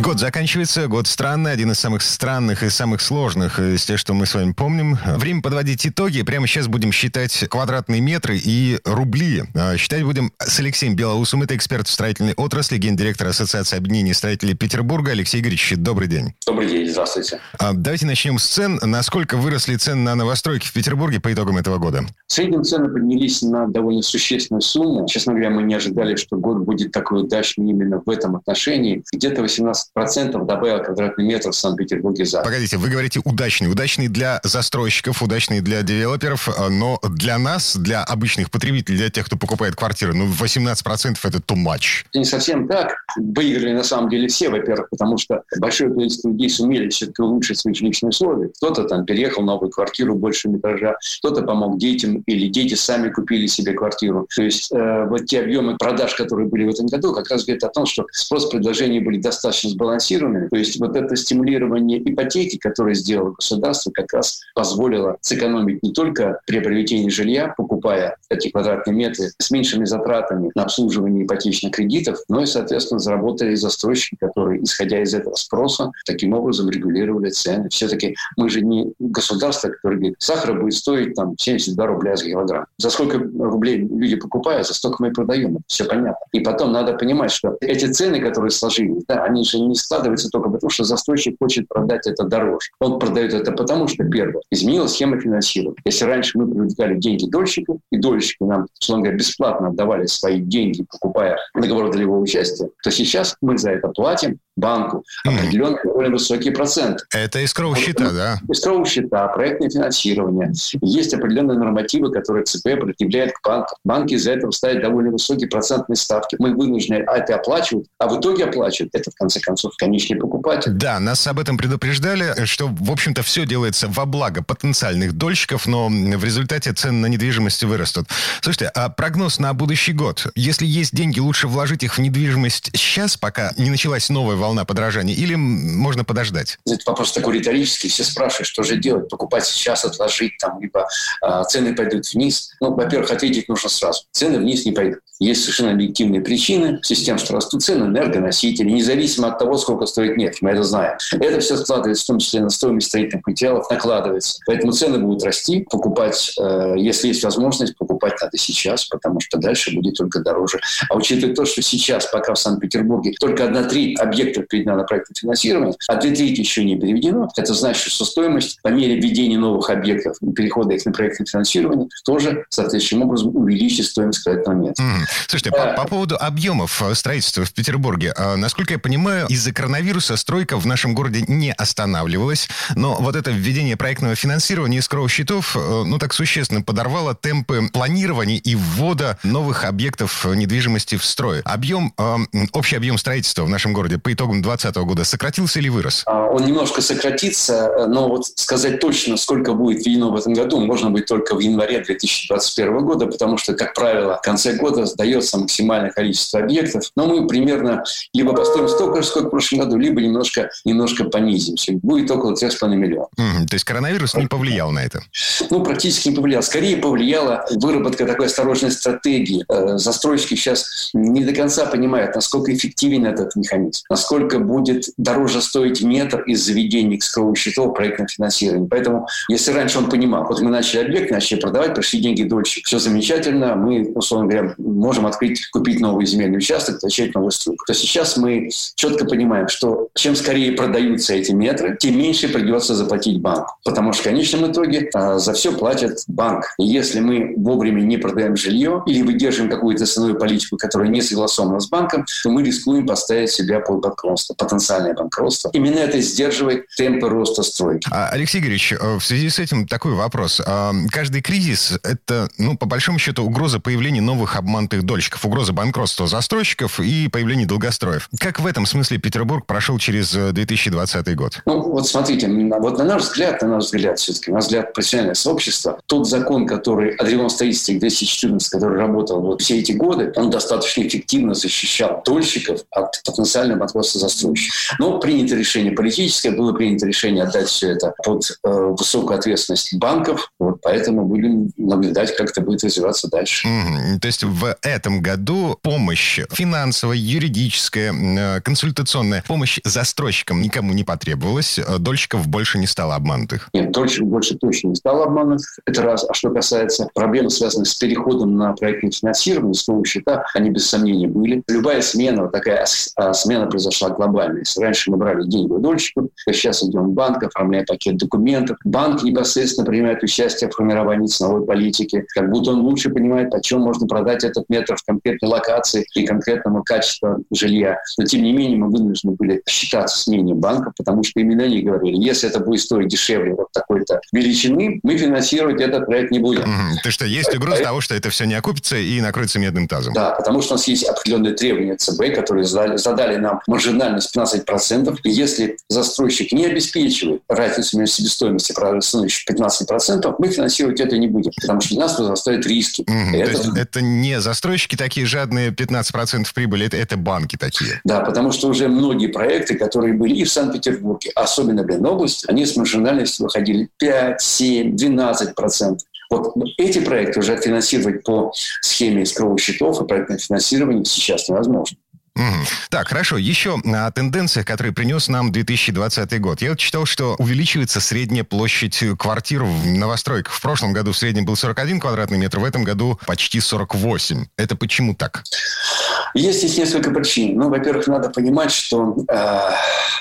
Год заканчивается, год странный, один из самых странных и самых сложных из тех, что мы с вами помним. Время подводить итоги. Прямо сейчас будем считать квадратные метры и рубли. А, считать будем с Алексеем Белоусом. Это эксперт в строительной отрасли, гендиректор Ассоциации объединений строителей Петербурга. Алексей Игоревич, добрый день. Добрый день, здравствуйте. А, давайте начнем с цен. Насколько выросли цены на новостройки в Петербурге по итогам этого года? В среднем цены поднялись на довольно существенную сумму. Честно говоря, мы не ожидали, что год будет такой удачный именно в этом отношении. Где-то 18 процентов добавил квадратный метр в Санкт-Петербурге за. Погодите, вы говорите удачный. Удачный для застройщиков, удачный для девелоперов, а, но для нас, для обычных потребителей, для тех, кто покупает квартиры, ну, 18% это too much. Не совсем так. Выиграли на самом деле все, во-первых, потому что большое количество людей сумели все-таки улучшить свои жилищные условия. Кто-то там переехал в новую квартиру больше метража, кто-то помог детям, или дети сами купили себе квартиру. То есть э, вот те объемы продаж, которые были в этом году, как раз говорят о том, что спрос-предложения были достаточно сбалансированы. То есть вот это стимулирование ипотеки, которое сделало государство, как раз позволило сэкономить не только при приобретении жилья, покупая эти квадратные метры с меньшими затратами на обслуживание ипотечных кредитов, но и, соответственно, заработали застройщики, которые, исходя из этого спроса, таким образом регулировали цены. Все-таки мы же не государство, которое говорит, сахар будет стоить там 72 рубля за килограмм. За сколько рублей люди покупают, за столько мы и продаем. Все понятно. И потом надо понимать, что эти цены, которые сложились, да, они же не складываются только потому, что застройщик хочет продать это дороже. Он продает это потому, что, первое, изменилась схема финансирования. Если раньше мы привлекали деньги дольщиков, и дольщики нам, условно говоря, бесплатно отдавали свои деньги, покупая договор долевого участия, то сейчас мы за это платим банку определенный довольно высокий процент. Это искровые счета, да? Искровые счета, проектное финансирование. Есть определенные нормативы, которые ЦП предъявляет к банку. Банки из-за этого ставят довольно высокие процентные ставки. Мы вынуждены это оплачивать, а в итоге оплачивают это, в конце концов, конечный покупатель. Да, нас об этом предупреждали, что, в общем-то, все делается во благо потенциальных дольщиков, но в результате цены на недвижимость вырастут. Слушайте, а прогноз на будущий год? Если есть деньги, лучше вложить их в недвижимость сейчас, пока не началась новая волна подражания, или можно подождать? Это вопрос такой риторический. Все спрашивают, что же делать? Покупать сейчас, отложить, там, либо э, цены пойдут вниз. Ну, во-первых, ответить нужно сразу. Цены вниз не пойдут. Есть совершенно объективные причины с тем, что растут цены энергоносители, независимо от того, сколько стоит нефть, мы это знаем. Это все складывается в том числе на стоимость строительных материалов, накладывается. Поэтому цены будут расти. Покупать, э, если есть возможность, покупать надо сейчас, потому что дальше будет только дороже. А учитывая то, что сейчас, пока в Санкт-Петербурге только одна треть объектов переведена на проектное финансирование, а две трети еще не переведено, это значит, что стоимость по мере введения новых объектов и перехода их на проектное финансирование тоже соответствующим образом увеличит стоимость кредитного места. Mm. Слушайте, по, по поводу объемов э, строительства в Петербурге, э, насколько я понимаю, из-за коронавируса стройка в нашем городе не останавливалась, но вот это введение проектного финансирования из счетов, э, ну так существенно подорвало темпы планирования и ввода новых объектов недвижимости в строй. Объем, общий объем строительства в нашем городе по итогам 2020 года сократился или вырос? А, он немножко сократится, но вот сказать точно, сколько будет введено в этом году, можно будет только в январе 2021 года, потому что, как правило, в конце года сдается максимальное количество объектов, но мы примерно либо построим столько же, сколько в прошлом году, либо немножко, немножко понизимся. Будет около 3,5 миллионов. Mm, то есть коронавирус не повлиял на это? Ну, практически не повлиял. Скорее повлияла выработка такой осторожной стратегии. Э, застройщики сейчас не до конца понимают, насколько эффективен этот механизм, насколько будет дороже стоить метр из заведений к счетов проектного финансирования. Поэтому, если раньше он понимал, вот мы начали объект, начали продавать, пришли деньги дольше, все замечательно, мы, условно говоря, можем открыть, купить новый земельный участок, начать новую стройку. То сейчас мы четко понимаем, что чем скорее продаются эти метры, тем меньше придется заплатить банку. Потому что в конечном итоге а, за все платит банк. И если мы вовремя не продаем жилье или выдерживаем какую-то ценовую политику, которая не согласована с банком, то мы рискуем поставить себя под банкротство, потенциальное банкротство. Именно это сдерживает темпы роста стройки. А, Алексей Игоревич, э, в связи с этим такой вопрос. А, каждый кризис – это, ну, по большому счету, угроза появления новых обманутых дольщиков, угроза банкротства застройщиков и появления долгостроев. Как в этом смысле Петербург прошел через 2020 год? Ну, вот смотрите, вот на наш взгляд, на наш взгляд все-таки, на наш взгляд профессиональное сообщество, тот закон, который древнем строительстве 214, который работал вот все эти годы, он достаточно эффективно защищал дольщиков от потенциального банкротства застройщиков. Но принято решение политическое, было принято решение отдать все это под э, высокую ответственность банков, вот, поэтому будем наблюдать, как это будет развиваться дальше. Mm-hmm. То есть в этом году помощь финансовая, юридическая, э, консультационная помощь застройщикам никому не потребовалась, э, дольщиков больше не стало обманутых? Нет, дольщиков больше точно не стало обманутых, это раз. А что касается проблем, связанных с переходом на проектное финансирование, с счета, они без сомнения были. Любая смена, вот такая а, смена произошла глобальная. Если раньше мы брали деньги у дольщиков, то сейчас идем в банк, оформляем пакет документов. Банк непосредственно принимает участие в формировании ценовой политики, как будто он лучше понимает, почем можно продать этот метр в конкретной локации и конкретному качеству жилья. Но тем не менее мы вынуждены были считаться с мнением банка, потому что именно они говорили, если это будет стоить дешевле вот такой-то величины, мы финансировать этот проект не будем. Угу. То что есть угроза того, что это все не окупится и накроется медным тазом. Да, потому что у нас есть определенные требования ЦБ, которые задали, задали нам маржинальность 15%. И если застройщик не обеспечивает разницу между себестоимостью и ценой 15%, мы финансировать это не будем, потому что нас возрастают риски. Угу. Это... Это не застройщики такие жадные 15% прибыли, это, это банки такие. Да, потому что уже многие проекты, которые были и в Санкт-Петербурге, особенно в Ленобласти, они с маржинальностью выходили 5, 7, 12%. Вот эти проекты уже финансировать по схеме искровых счетов и проектное финансирование сейчас невозможно. Так, хорошо. Еще о тенденциях, которые принес нам 2020 год. Я вот читал, что увеличивается средняя площадь квартир в новостройках. В прошлом году в среднем был 41 квадратный метр, в этом году почти 48. Это почему так? Есть здесь несколько причин. Ну, во-первых, надо понимать, что э,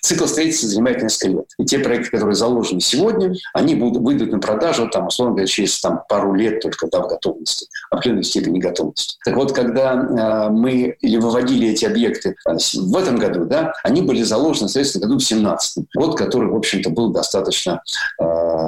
цикл строительства занимает несколько лет. И те проекты, которые заложены сегодня, они будут, выйдут на продажу, там, условно говоря, через там, пару лет только да, в готовности, определенной степени готовности. Так вот, когда э, мы или выводили эти объекты объекты в этом году, да, они были заложены, соответственно, году в 17 Год, который, в общем-то, был достаточно э,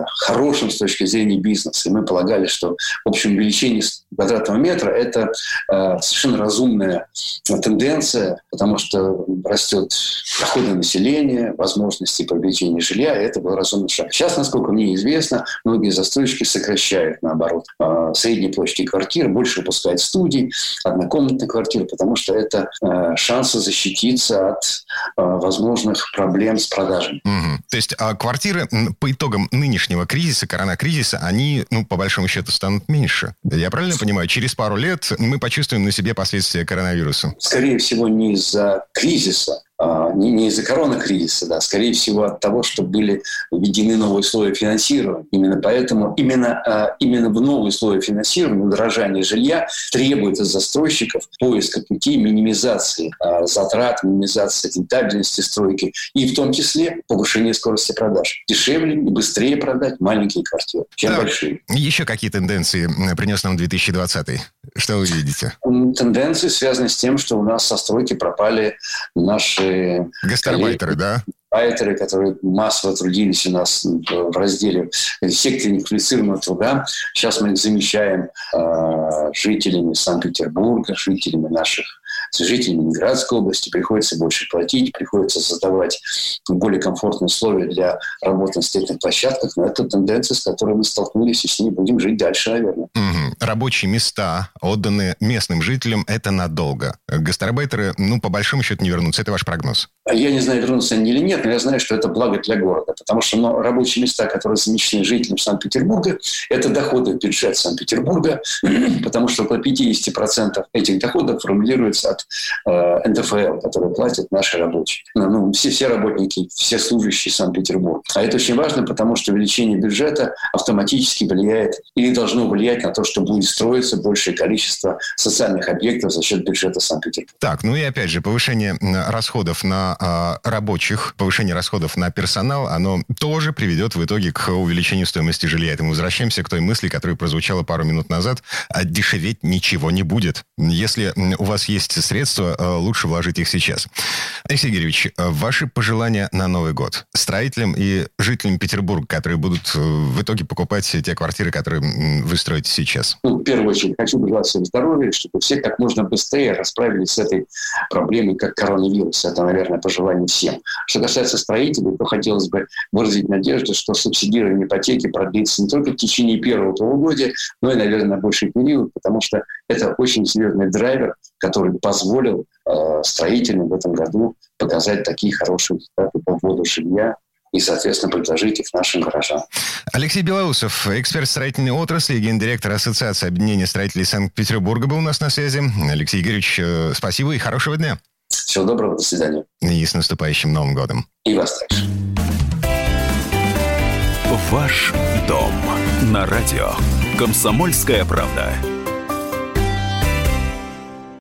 хорошим с точки зрения бизнеса. И мы полагали, что, в общем, увеличение квадратного метра – это э, совершенно разумная тенденция, потому что растет доходы населения, возможности приобретения жилья, и это был разумный шаг. Сейчас, насколько мне известно, многие застройщики сокращают, наоборот, э, средние площади квартир, больше выпускают студий, однокомнатные квартиры, потому что это э, шансы защититься от э, возможных проблем с продажами. Угу. То есть а квартиры по итогам нынешнего кризиса, коронакризиса, они, ну, по большому счету, станут меньше. Я правильно понимаю? Через пару лет мы почувствуем на себе последствия коронавируса. Скорее всего, не из-за кризиса, а, не, не из-за коронакризиса, да, скорее всего от того, что были введены новые условия финансирования. Именно поэтому, именно, а, именно в новые условия финансирования, удорожание жилья требует от застройщиков поиска путей минимизации а, затрат, минимизации рентабельности стройки и в том числе повышение скорости продаж. Дешевле и быстрее продать маленькие квартиры, чем да. большие. Еще какие тенденции принес нам 2020 Что вы видите? Тенденции связаны с тем, что у нас со стройки пропали наши. Гастарбайтеры, да? Гастарбайтеры, которые массово трудились у нас в разделе секторе неквалифицированного труда. Сейчас мы их замещаем э, жителями Санкт-Петербурга, жителями наших жителям Ленинградской области приходится больше платить, приходится создавать более комфортные условия для работы на строительных площадках, но это тенденция, с которой мы столкнулись, и с ней будем жить дальше, наверное. Угу. Рабочие места, отданные местным жителям, это надолго. Гастарбайтеры, ну, по большому счету, не вернутся. Это ваш прогноз? Я не знаю, вернутся они или нет, но я знаю, что это благо для города, потому что ну, рабочие места, которые замещены жителям Санкт-Петербурга, это доходы в бюджет Санкт-Петербурга, потому что около 50% этих доходов формулируется от э, НДФЛ, который платят наши рабочие. Ну, ну, все, все работники, все служащие Санкт-Петербурга. А это очень важно, потому что увеличение бюджета автоматически влияет или должно влиять на то, что будет строиться большее количество социальных объектов за счет бюджета Санкт-Петербурга. Так, ну и опять же, повышение расходов на а, рабочих, повышение расходов на персонал, оно тоже приведет в итоге к увеличению стоимости жилья. Это мы возвращаемся к той мысли, которая прозвучала пару минут назад. А дешеветь ничего не будет. Если у вас есть средства, а, лучше вложить их сейчас. Алексей Игоревич, ваши пожелания на Новый год строителям и жителям Петербурга, которые будут э, в итоге покупать те квартиры, которые вы строите сейчас? Ну, в первую очередь, хочу пожелать всем здоровья, чтобы все как можно быстрее расправились с этой проблемой, как коронавирус. Это, наверное, пожелание всем. Что касается строителей, то хотелось бы выразить надежду, что субсидирование ипотеки продлится не только в течение первого полугодия, но и, наверное, на больший период, потому что это очень серьезный драйвер, который позволил э, строителям в этом году показать такие хорошие результаты по вводу жилья и, соответственно, предложить их нашим горожанам. Алексей Белоусов, эксперт строительной отрасли, гендиректор Ассоциации объединения строителей Санкт-Петербурга был у нас на связи. Алексей Игоревич, э, спасибо и хорошего дня. Всего доброго, до свидания. И с наступающим Новым годом. И вас также. Ваш дом на радио. Комсомольская правда.